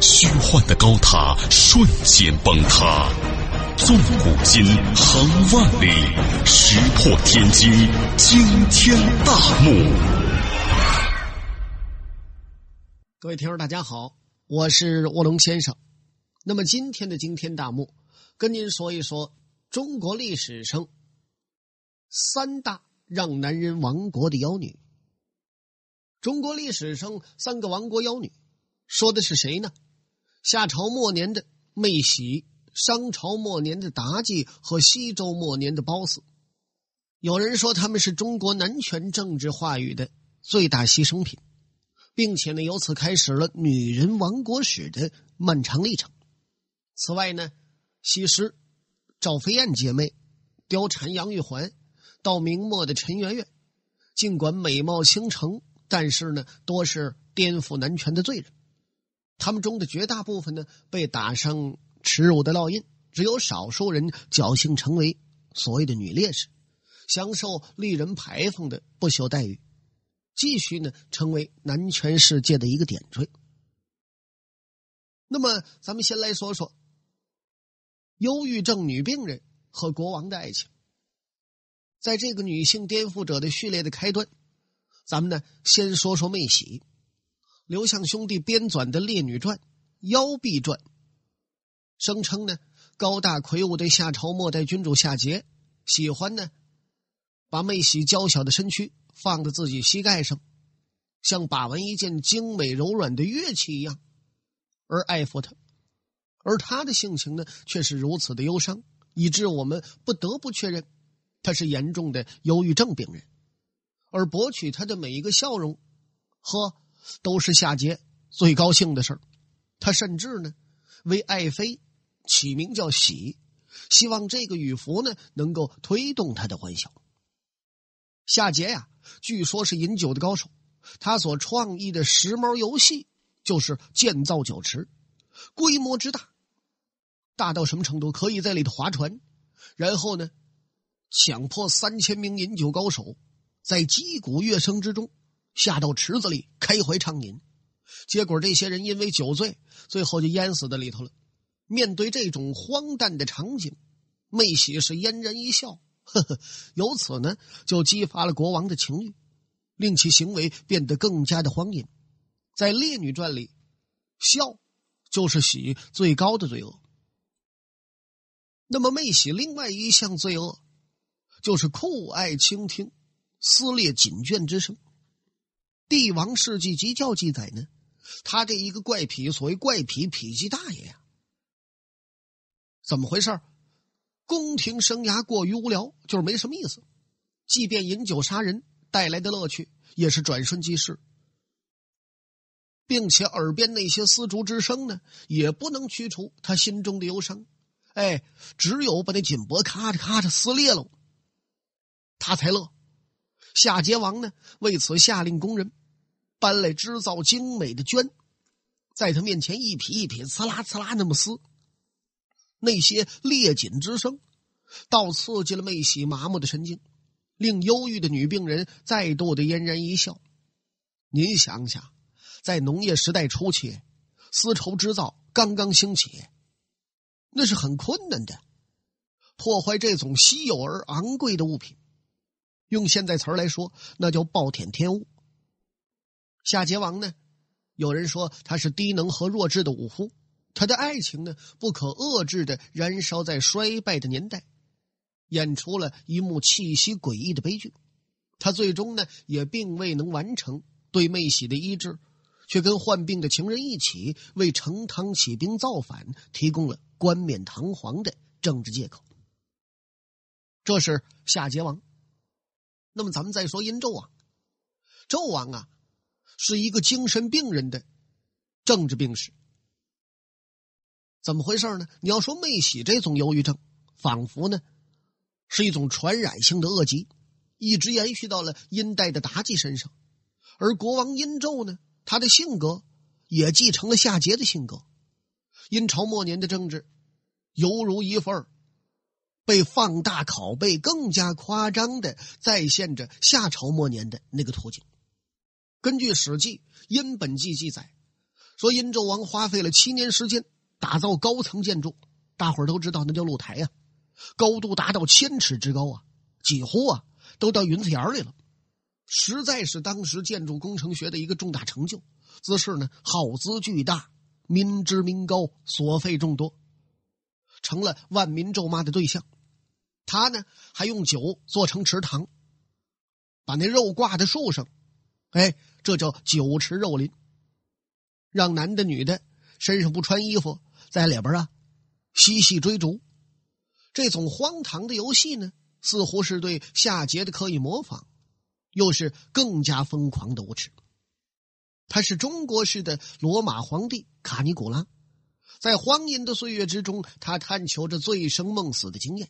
虚幻的高塔瞬间崩塌，纵古今，横万里，石破天惊，惊天大幕。各位听众，大家好，我是卧龙先生。那么今天的惊天大幕，跟您说一说中国历史上三大让男人亡国的妖女。中国历史上三个亡国妖女。说的是谁呢？夏朝末年的妹喜，商朝末年的妲己和西周末年的褒姒。有人说他们是中国男权政治话语的最大牺牲品，并且呢，由此开始了女人亡国史的漫长历程。此外呢，西施、赵飞燕姐妹、貂蝉杨玉环，到明末的陈圆圆，尽管美貌倾城，但是呢，多是颠覆男权的罪人。他们中的绝大部分呢，被打上耻辱的烙印；只有少数人侥幸成为所谓的女烈士，享受丽人牌坊的不朽待遇，继续呢成为男权世界的一个点缀。那么，咱们先来说说忧郁症女病人和国王的爱情。在这个女性颠覆者的序列的开端，咱们呢先说说妹喜。刘向兄弟编纂的《列女传》《妖婢传》，声称呢，高大魁梧的夏朝末代君主夏桀喜欢呢，把妹喜娇小的身躯放在自己膝盖上，像把玩一件精美柔软的乐器一样，而爱抚她，而他的性情呢，却是如此的忧伤，以致我们不得不确认，他是严重的忧郁症病人，而博取他的每一个笑容，呵。都是夏桀最高兴的事儿，他甚至呢为爱妃起名叫喜，希望这个羽服呢能够推动他的欢笑。夏桀呀，据说是饮酒的高手，他所创意的时髦游戏就是建造酒池，规模之大，大到什么程度？可以在里头划船，然后呢，强迫三千名饮酒高手在击鼓乐声之中。下到池子里开怀畅饮，结果这些人因为酒醉，最后就淹死在里头了。面对这种荒诞的场景，妹喜是嫣然一笑，呵呵，由此呢就激发了国王的情欲，令其行为变得更加的荒淫。在《烈女传》里，笑就是喜最高的罪恶。那么妹喜另外一项罪恶，就是酷爱倾听撕裂锦卷之声。帝王世纪集教记载呢，他这一个怪癖，所谓怪癖，痞级大爷呀，怎么回事宫廷生涯过于无聊，就是没什么意思。即便饮酒杀人带来的乐趣，也是转瞬即逝，并且耳边那些丝竹之声呢，也不能驱除他心中的忧伤。哎，只有把那锦帛咔嚓咔嚓撕裂了，他才乐。夏桀王呢，为此下令工人搬来织造精美的绢，在他面前一匹一匹，刺啦刺啦那么撕。那些裂锦之声，倒刺激了妹喜麻木的神经，令忧郁的女病人再度的嫣然一笑。您想想，在农业时代初期，丝绸织造刚刚兴起，那是很困难的，破坏这种稀有而昂贵的物品。用现在词儿来说，那叫暴殄天物。夏桀王呢，有人说他是低能和弱智的武夫，他的爱情呢不可遏制的燃烧在衰败的年代，演出了一幕气息诡异的悲剧。他最终呢也并未能完成对妹喜的医治，却跟患病的情人一起为成汤起兵造反提供了冠冕堂皇的政治借口。这是夏桀王。那么咱们再说殷纣王，纣王啊，是一个精神病人的政治病史。怎么回事呢？你要说妹喜这种忧郁症，仿佛呢是一种传染性的恶疾，一直延续到了殷代的妲己身上。而国王殷纣呢，他的性格也继承了夏桀的性格。殷朝末年的政治，犹如一份被放大拷贝、更加夸张的再现着夏朝末年的那个图景。根据《史记·殷本纪》记载，说殷纣王花费了七年时间。打造高层建筑，大伙儿都知道那叫露台呀，高度达到千尺之高啊，几乎啊都到云彩眼里了，实在是当时建筑工程学的一个重大成就。姿势呢耗资巨大，民脂民膏，所费众多，成了万民咒骂的对象。他呢还用酒做成池塘，把那肉挂在树上，哎，这叫酒池肉林，让男的女的身上不穿衣服。在里边啊，嬉戏追逐，这种荒唐的游戏呢，似乎是对夏桀的刻意模仿，又是更加疯狂的无耻。他是中国式的罗马皇帝卡尼古拉，在荒淫的岁月之中，他探求着醉生梦死的经验。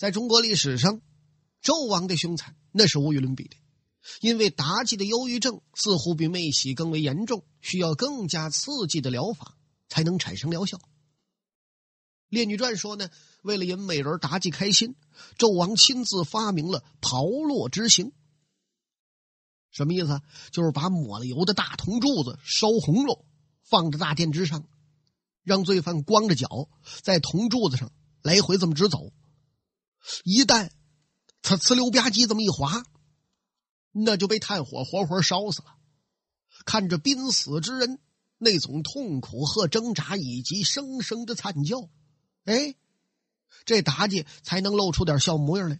在中国历史上，纣王的凶残那是无与伦比的，因为妲己的忧郁症似乎比媚喜更为严重，需要更加刺激的疗法。才能产生疗效。《列女传》说呢，为了引美人妲己开心，纣王亲自发明了炮烙之刑。什么意思？就是把抹了油的大铜柱子烧红了，放在大殿之上，让罪犯光着脚在铜柱子上来回这么直走。一旦他呲溜吧唧这么一滑，那就被炭火活活烧死了。看着濒死之人。那种痛苦和挣扎，以及声声的惨叫，哎，这妲己才能露出点笑模样来。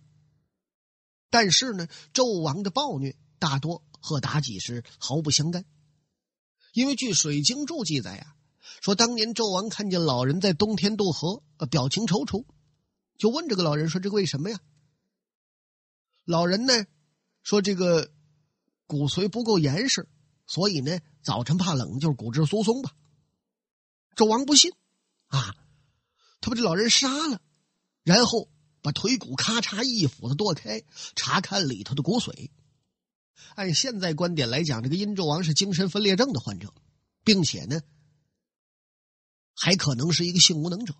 但是呢，纣王的暴虐大多和妲己是毫不相干，因为据《水经注》记载呀，说当年纣王看见老人在冬天渡河，表情踌躇，就问这个老人说：“这个为什么呀？”老人呢说：“这个骨髓不够严实。”所以呢，早晨怕冷，就是骨质疏松吧。纣王不信，啊，他把这老人杀了，然后把腿骨咔嚓一斧子剁开，查看里头的骨髓。按现在观点来讲，这个殷纣王是精神分裂症的患者，并且呢，还可能是一个性无能者。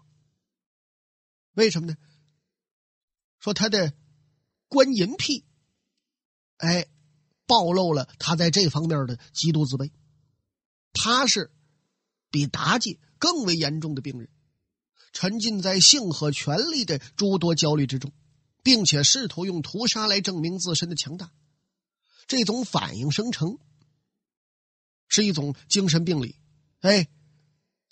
为什么呢？说他的官淫癖，哎。暴露了他在这方面的极度自卑，他是比妲己更为严重的病人，沉浸在性和权力的诸多焦虑之中，并且试图用屠杀来证明自身的强大。这种反应生成是一种精神病理，哎，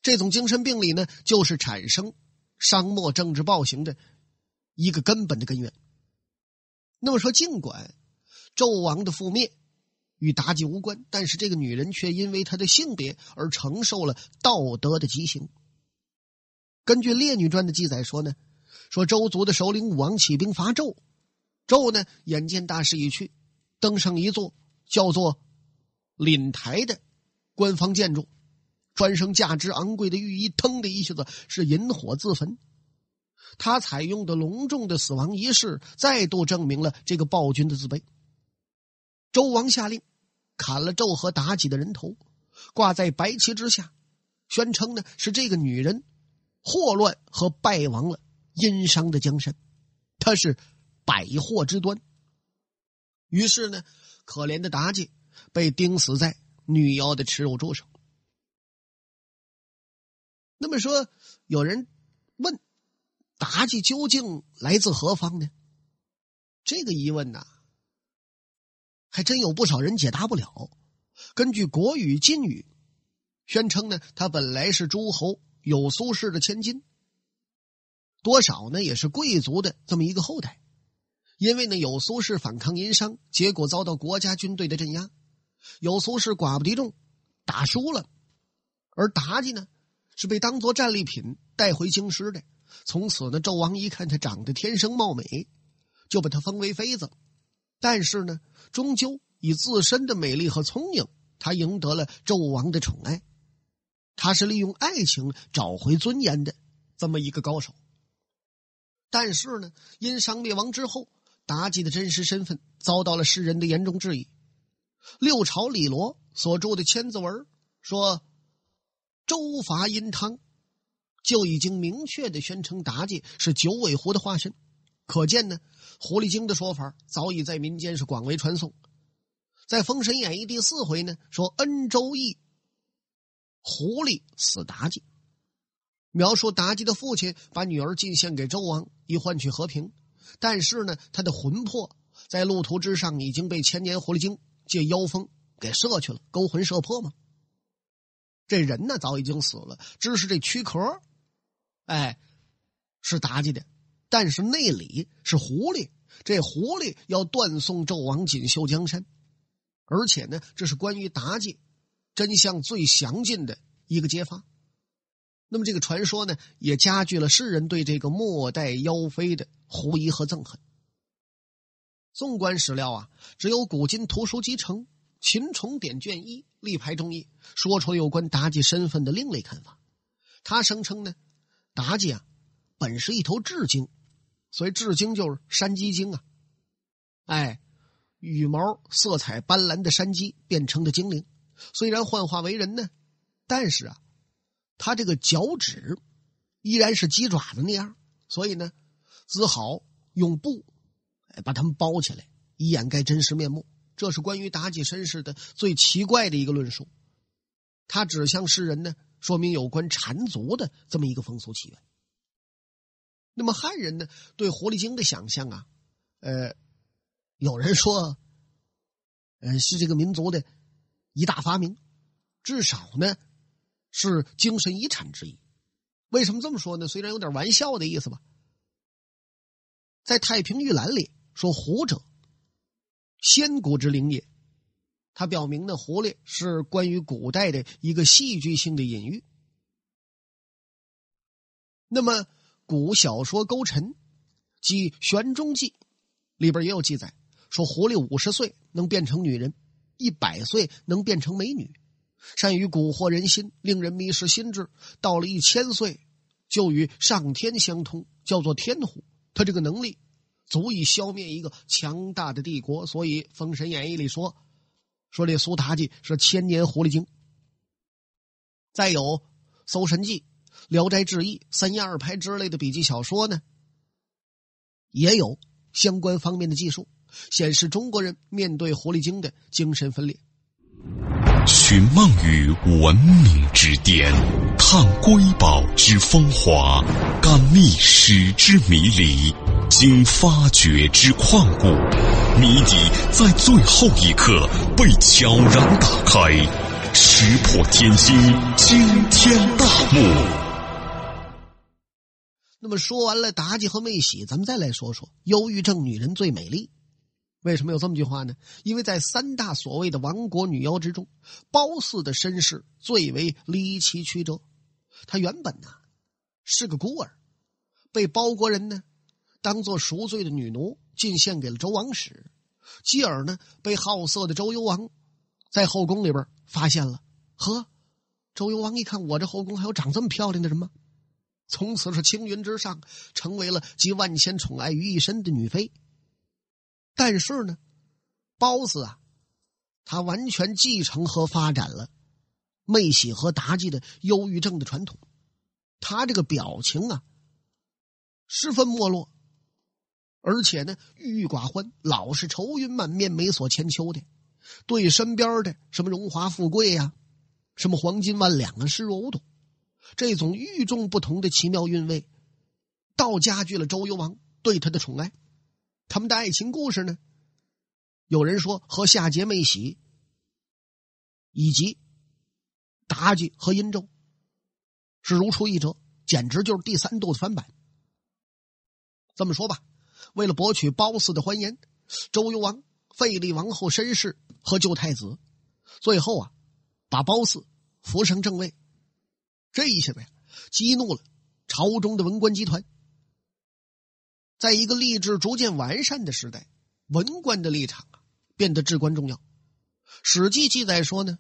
这种精神病理呢，就是产生商末政治暴行的一个根本的根源。那么说，尽管。纣王的覆灭与妲己无关，但是这个女人却因为她的性别而承受了道德的极刑。根据《列女传》的记载说呢，说周族的首领武王起兵伐纣，纣呢眼见大势已去，登上一座叫做檩台的官方建筑，穿上价值昂贵的御衣，腾的一下子是引火自焚。他采用的隆重的死亡仪式，再度证明了这个暴君的自卑。周王下令，砍了纣和妲己的人头，挂在白旗之下，宣称呢是这个女人祸乱和败亡了殷商的江山，她是百祸之端。于是呢，可怜的妲己被钉死在女妖的耻辱柱上。那么说，有人问，妲己究竟来自何方呢？这个疑问呢？还真有不少人解答不了。根据《国语·晋语》，宣称呢，他本来是诸侯有苏氏的千金，多少呢也是贵族的这么一个后代。因为呢，有苏氏反抗殷商，结果遭到国家军队的镇压，有苏氏寡不敌众，打输了。而妲己呢，是被当做战利品带回京师的。从此呢，纣王一看她长得天生貌美，就把她封为妃子。但是呢，终究以自身的美丽和聪明，她赢得了纣王的宠爱。他是利用爱情找回尊严的这么一个高手。但是呢，殷商灭亡之后，妲己的真实身份遭到了世人的严重质疑。六朝李罗所著的《千字文》说：“周伐殷汤，就已经明确的宣称妲己是九尾狐的化身。可见呢，狐狸精的说法早已在民间是广为传颂。在《封神演义》第四回呢，说恩周义，狐狸死妲己。”描述妲己的父亲把女儿进献给周王，以换取和平。但是呢，他的魂魄在路途之上已经被千年狐狸精借妖风给射去了，勾魂摄魄吗？这人呢早已经死了，只是这躯壳，哎，是妲己的，但是内里是狐狸。这狐狸要断送纣王锦绣江山，而且呢，这是关于妲己真相最详尽的一个揭发。那么这个传说呢，也加剧了世人对这个末代妖妃的狐疑和憎恨。纵观史料啊，只有古今图书集成《秦虫典卷一立牌中义》说出了有关妲己身份的另类看法。他声称呢，妲己啊，本是一头雉精，所以雉精就是山鸡精啊。哎，羽毛色彩斑斓的山鸡变成的精灵，虽然幻化为人呢，但是啊。他这个脚趾依然是鸡爪子那样，所以呢，只好用布哎把它们包起来，以掩盖真实面目。这是关于妲己身世的最奇怪的一个论述。它指向世人呢，说明有关缠足的这么一个风俗起源。那么汉人呢，对狐狸精的想象啊，呃，有人说，呃，是这个民族的一大发明，至少呢。是精神遗产之一。为什么这么说呢？虽然有点玩笑的意思吧。在《太平御览》里说：“狐者，仙古之灵也。”它表明呢，狐狸是关于古代的一个戏剧性的隐喻。那么，古小说《勾陈》即《玄中记》里边也有记载，说狐狸五十岁能变成女人，一百岁能变成美女。善于蛊惑人心，令人迷失心智。到了一千岁，就与上天相通，叫做天虎。他这个能力足以消灭一个强大的帝国。所以《封神演义》里说，说这苏妲己是千年狐狸精。再有《搜神记》《聊斋志异》《三言二拍》之类的笔记小说呢，也有相关方面的技术，显示中国人面对狐狸精的精神分裂。寻梦于文明之巅，探瑰宝之风华，感历史之迷离，经发掘之旷古，谜底在最后一刻被悄然打开，石破天惊，惊天大幕。那么说完了妲己和妹喜，咱们再来说说忧郁症女人最美丽。为什么有这么句话呢？因为在三大所谓的亡国女妖之中，褒姒的身世最为离奇曲折。她原本呢是个孤儿，被包国人呢当做赎罪的女奴进献给了周王室，继而呢被好色的周幽王在后宫里边发现了。呵，周幽王一看我这后宫还有长这么漂亮的人吗？从此是青云之上，成为了集万千宠爱于一身的女妃。但是呢，褒姒啊，他完全继承和发展了媚喜和妲己的忧郁症的传统。他这个表情啊，十分没落，而且呢，郁郁寡欢，老是愁云满面、眉锁千秋的，对身边的什么荣华富贵呀、什么黄金万两啊视若无睹。这种与众不同的奇妙韵味，倒加剧了周幽王对他的宠爱。他们的爱情故事呢？有人说和夏桀妹喜，以及妲己和殷纣是如出一辙，简直就是第三度的翻版。这么说吧，为了博取褒姒的欢颜，周幽王废立王后申氏和旧太子，最后啊，把褒姒扶上正位。这一下子，激怒了朝中的文官集团。在一个吏治逐渐完善的时代，文官的立场啊变得至关重要。《史记》记载说呢，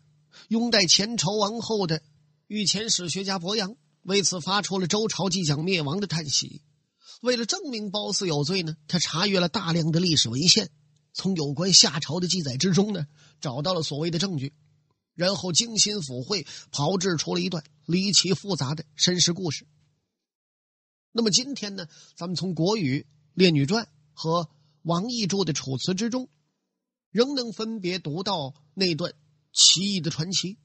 拥戴前朝王后的御前史学家伯阳为此发出了周朝即将灭亡的叹息。为了证明褒姒有罪呢，他查阅了大量的历史文献，从有关夏朝的记载之中呢，找到了所谓的证据，然后精心抚会，炮制出了一段离奇复杂的身世故事。那么今天呢，咱们从《国语》《列女传》和王逸注的《楚辞》之中，仍能分别读到那段奇异的传奇。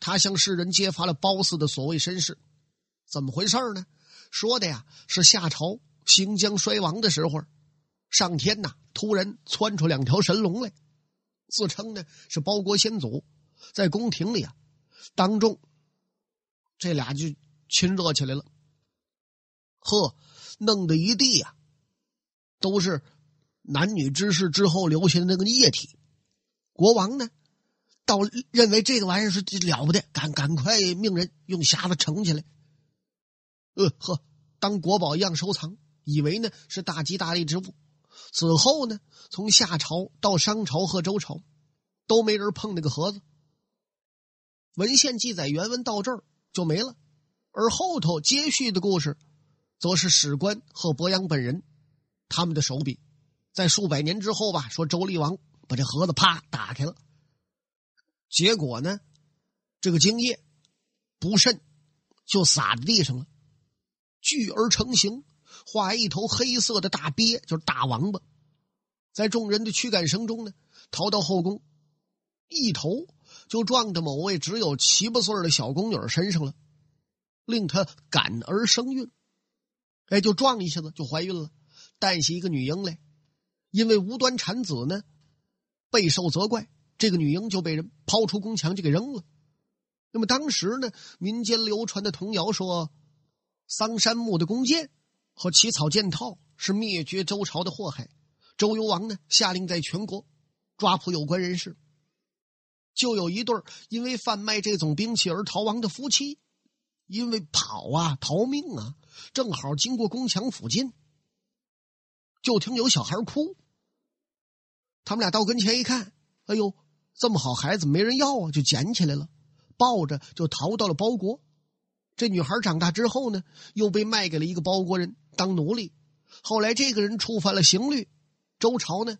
他向世人揭发了褒姒的所谓身世，怎么回事呢？说的呀是夏朝。行将衰亡的时候，上天呐突然窜出两条神龙来，自称呢是包国先祖，在宫廷里啊当众，这俩就亲热起来了。呵，弄得一地呀都是男女之事之后留下的那个液体。国王呢，倒认为这个玩意儿是了不得，赶赶快命人用匣子盛起来。呃呵，当国宝一样收藏。以为呢是大吉大利之物，此后呢，从夏朝到商朝和周朝，都没人碰那个盒子。文献记载原文到这儿就没了，而后头接续的故事，则是史官和伯阳本人他们的手笔，在数百年之后吧，说周厉王把这盒子啪打开了，结果呢，这个精液不慎就洒在地上了，聚而成形。画一头黑色的大鳖，就是大王八，在众人的驱赶声中呢，逃到后宫，一头就撞到某位只有七八岁的小宫女身上了，令她感而生孕。哎，就撞一下子就怀孕了，诞下一个女婴来。因为无端产子呢，备受责怪，这个女婴就被人抛出宫墙就给扔了。那么当时呢，民间流传的童谣说：“桑山木的弓箭。”和起草剑套是灭绝周朝的祸害，周幽王呢下令在全国抓捕有关人士。就有一对因为贩卖这种兵器而逃亡的夫妻，因为跑啊逃命啊，正好经过宫墙附近，就听有小孩哭。他们俩到跟前一看，哎呦，这么好孩子没人要啊，就捡起来了，抱着就逃到了包国。这女孩长大之后呢，又被卖给了一个包国人。当奴隶，后来这个人触犯了刑律，周朝呢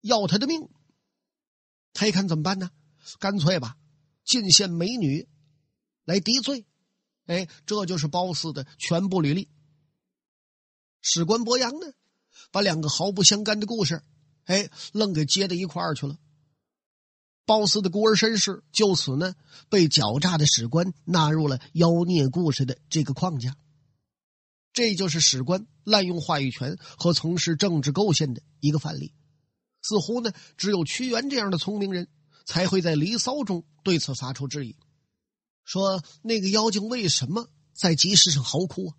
要他的命。他一看怎么办呢？干脆吧，进献美女来抵罪。哎，这就是褒姒的全部履历。史官伯阳呢，把两个毫不相干的故事，哎，愣给接到一块儿去了。褒姒的孤儿身世就此呢被狡诈的史官纳入了妖孽故事的这个框架。这就是史官滥用话语权和从事政治构陷的一个范例。似乎呢，只有屈原这样的聪明人才会在《离骚》中对此发出质疑，说那个妖精为什么在集市上嚎哭啊？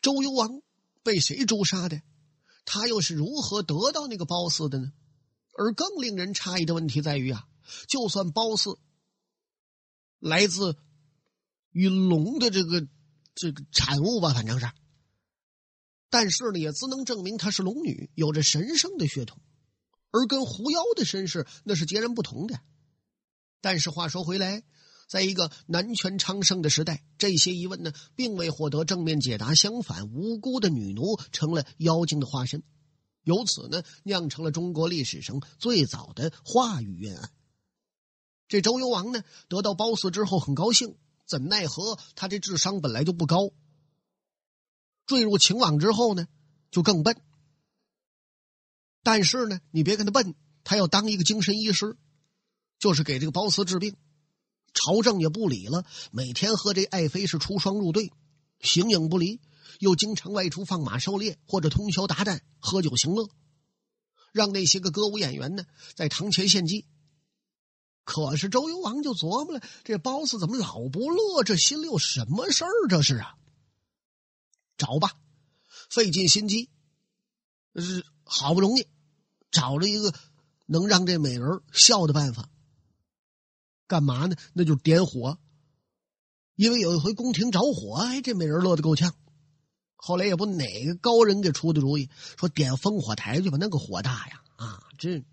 周幽王被谁诛杀的？他又是如何得到那个褒姒的呢？而更令人诧异的问题在于啊，就算褒姒来自与龙的这个这个产物吧，反正是。但是呢，也只能证明她是龙女，有着神圣的血统，而跟狐妖的身世那是截然不同的。但是话说回来，在一个男权昌盛的时代，这些疑问呢，并未获得正面解答。相反，无辜的女奴成了妖精的化身，由此呢，酿成了中国历史上最早的话语冤案。这周幽王呢，得到褒姒之后很高兴，怎奈何他这智商本来就不高。坠入情网之后呢，就更笨。但是呢，你别看他笨，他要当一个精神医师，就是给这个褒姒治病。朝政也不理了，每天和这爱妃是出双入对，形影不离，又经常外出放马狩猎或者通宵达旦喝酒行乐，让那些个歌舞演员呢在堂前献技。可是周幽王就琢磨了：这褒姒怎么老不乐？这心里有什么事儿？这是啊。找吧，费尽心机，是好不容易找了一个能让这美人笑的办法。干嘛呢？那就是点火。因为有一回宫廷着火，哎，这美人乐得够呛。后来也不哪个高人给出的主意，说点烽火台去吧，那个火大呀！啊，这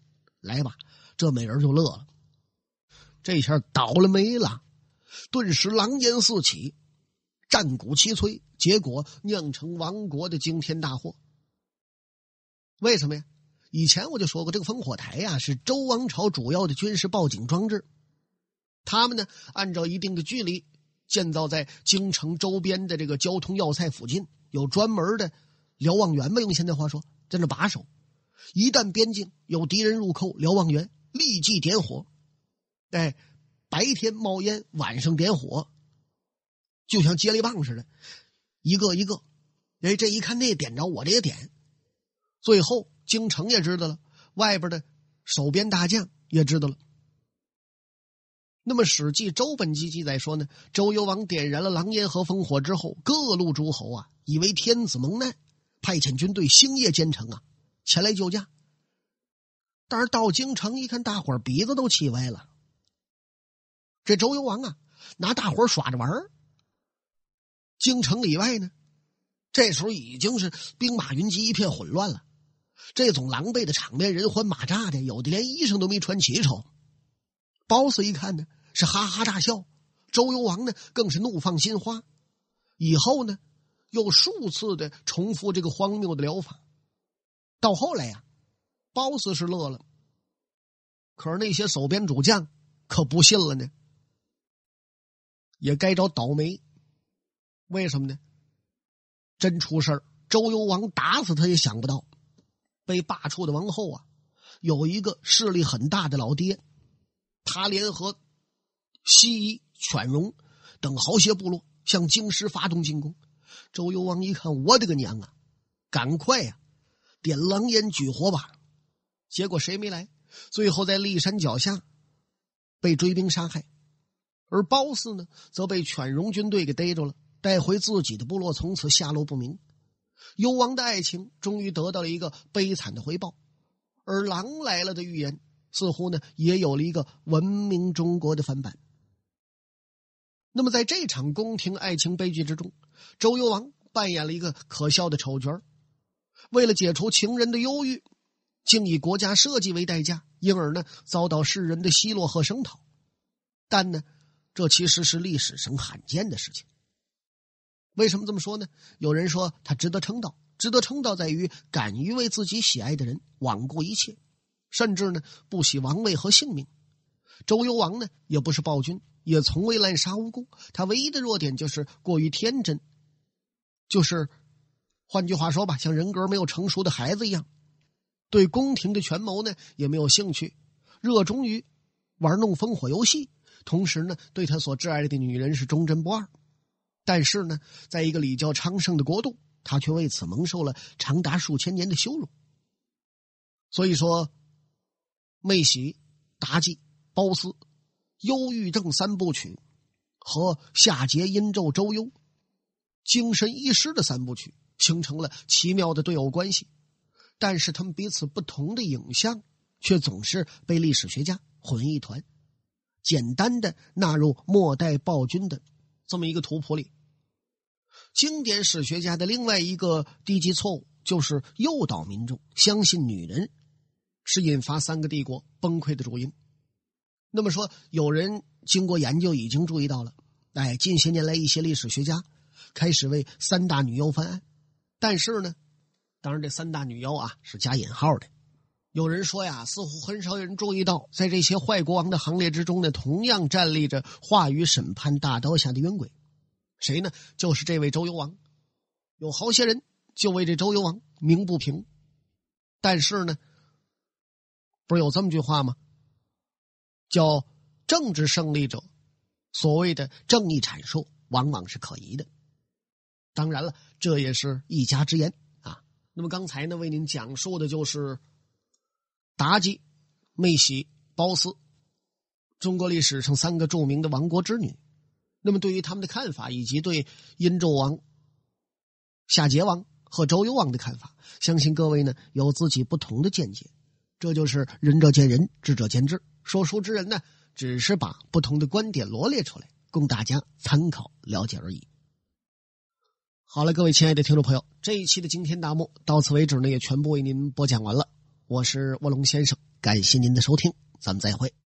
来吧，这美人就乐了。这下倒了霉了，顿时狼烟四起，战鼓齐催，结果酿成亡国的惊天大祸。为什么呀？以前我就说过，这个烽火台呀是周王朝主要的军事报警装置。他们呢，按照一定的距离建造在京城周边的这个交通要塞附近，有专门的瞭望员嘛？用现在话说，在那把守。一旦边境有敌人入寇，瞭望员立即点火。哎，白天冒烟，晚上点火，就像接力棒似的，一个一个。哎，这一看那点着，我这也点。最后，京城也知道了，外边的守边大将也知道了。那么，《史记·周本纪》记载说呢，周幽王点燃了狼烟和烽火之后，各路诸侯啊，以为天子蒙难，派遣军队星夜兼程啊，前来救驾。但是到京城一看，大伙鼻子都气歪了。这周幽王啊，拿大伙耍着玩儿。京城里外呢，这时候已经是兵马云集，一片混乱了。这种狼狈的场面，人欢马扎的，有的连衣裳都没穿齐瞅。褒姒一看呢，是哈哈大笑；周幽王呢，更是怒放心花。以后呢，又数次的重复这个荒谬的疗法。到后来呀，褒姒是乐了，可是那些守边主将可不信了呢，也该找倒霉。为什么呢？真出事儿，周幽王打死他也想不到。被罢黜的王后啊，有一个势力很大的老爹，他联合西夷、犬戎等豪些部落向京师发动进攻。周幽王一看，我的个娘啊！赶快呀，点狼烟举火把。结果谁没来？最后在骊山脚下被追兵杀害。而褒姒呢，则被犬戎军队给逮着了，带回自己的部落，从此下落不明。幽王的爱情终于得到了一个悲惨的回报，而狼来了的预言似乎呢也有了一个闻名中国的翻版。那么在这场宫廷爱情悲剧之中，周幽王扮演了一个可笑的丑角为了解除情人的忧郁，竟以国家社稷为代价，因而呢遭到世人的奚落和声讨。但呢，这其实是历史上罕见的事情。为什么这么说呢？有人说他值得称道，值得称道在于敢于为自己喜爱的人罔顾一切，甚至呢不惜王位和性命。周幽王呢也不是暴君，也从未滥杀无辜，他唯一的弱点就是过于天真，就是换句话说吧，像人格没有成熟的孩子一样，对宫廷的权谋呢也没有兴趣，热衷于玩弄烽火游戏，同时呢对他所挚爱的女人是忠贞不二。但是呢，在一个礼教昌盛的国度，他却为此蒙受了长达数千年的羞辱。所以说，妹喜、妲己、褒姒、忧郁症三部曲和夏桀、殷纣、周幽精神医师的三部曲，形成了奇妙的对偶关系。但是他们彼此不同的影像，却总是被历史学家混一团，简单的纳入末代暴君的。这么一个图谱里，经典史学家的另外一个低级错误就是诱导民众相信女人是引发三个帝国崩溃的主因。那么说，有人经过研究已经注意到了，哎，近些年来一些历史学家开始为三大女妖翻案，但是呢，当然这三大女妖啊是加引号的。有人说呀，似乎很少有人注意到，在这些坏国王的行列之中呢，同样站立着话语审判大刀下的冤鬼，谁呢？就是这位周幽王。有好些人就为这周幽王鸣不平，但是呢，不是有这么句话吗？叫政治胜利者，所谓的正义阐述往往是可疑的。当然了，这也是一家之言啊。那么刚才呢，为您讲述的就是。妲己、妹喜、褒姒，中国历史上三个著名的亡国之女。那么，对于他们的看法，以及对殷纣王、夏桀王和周幽王的看法，相信各位呢有自己不同的见解。这就是仁者见仁，智者见智。说书之人呢，只是把不同的观点罗列出来，供大家参考了解而已。好了，各位亲爱的听众朋友，这一期的惊天大幕到此为止呢，也全部为您播讲完了。我是卧龙先生，感谢您的收听，咱们再会。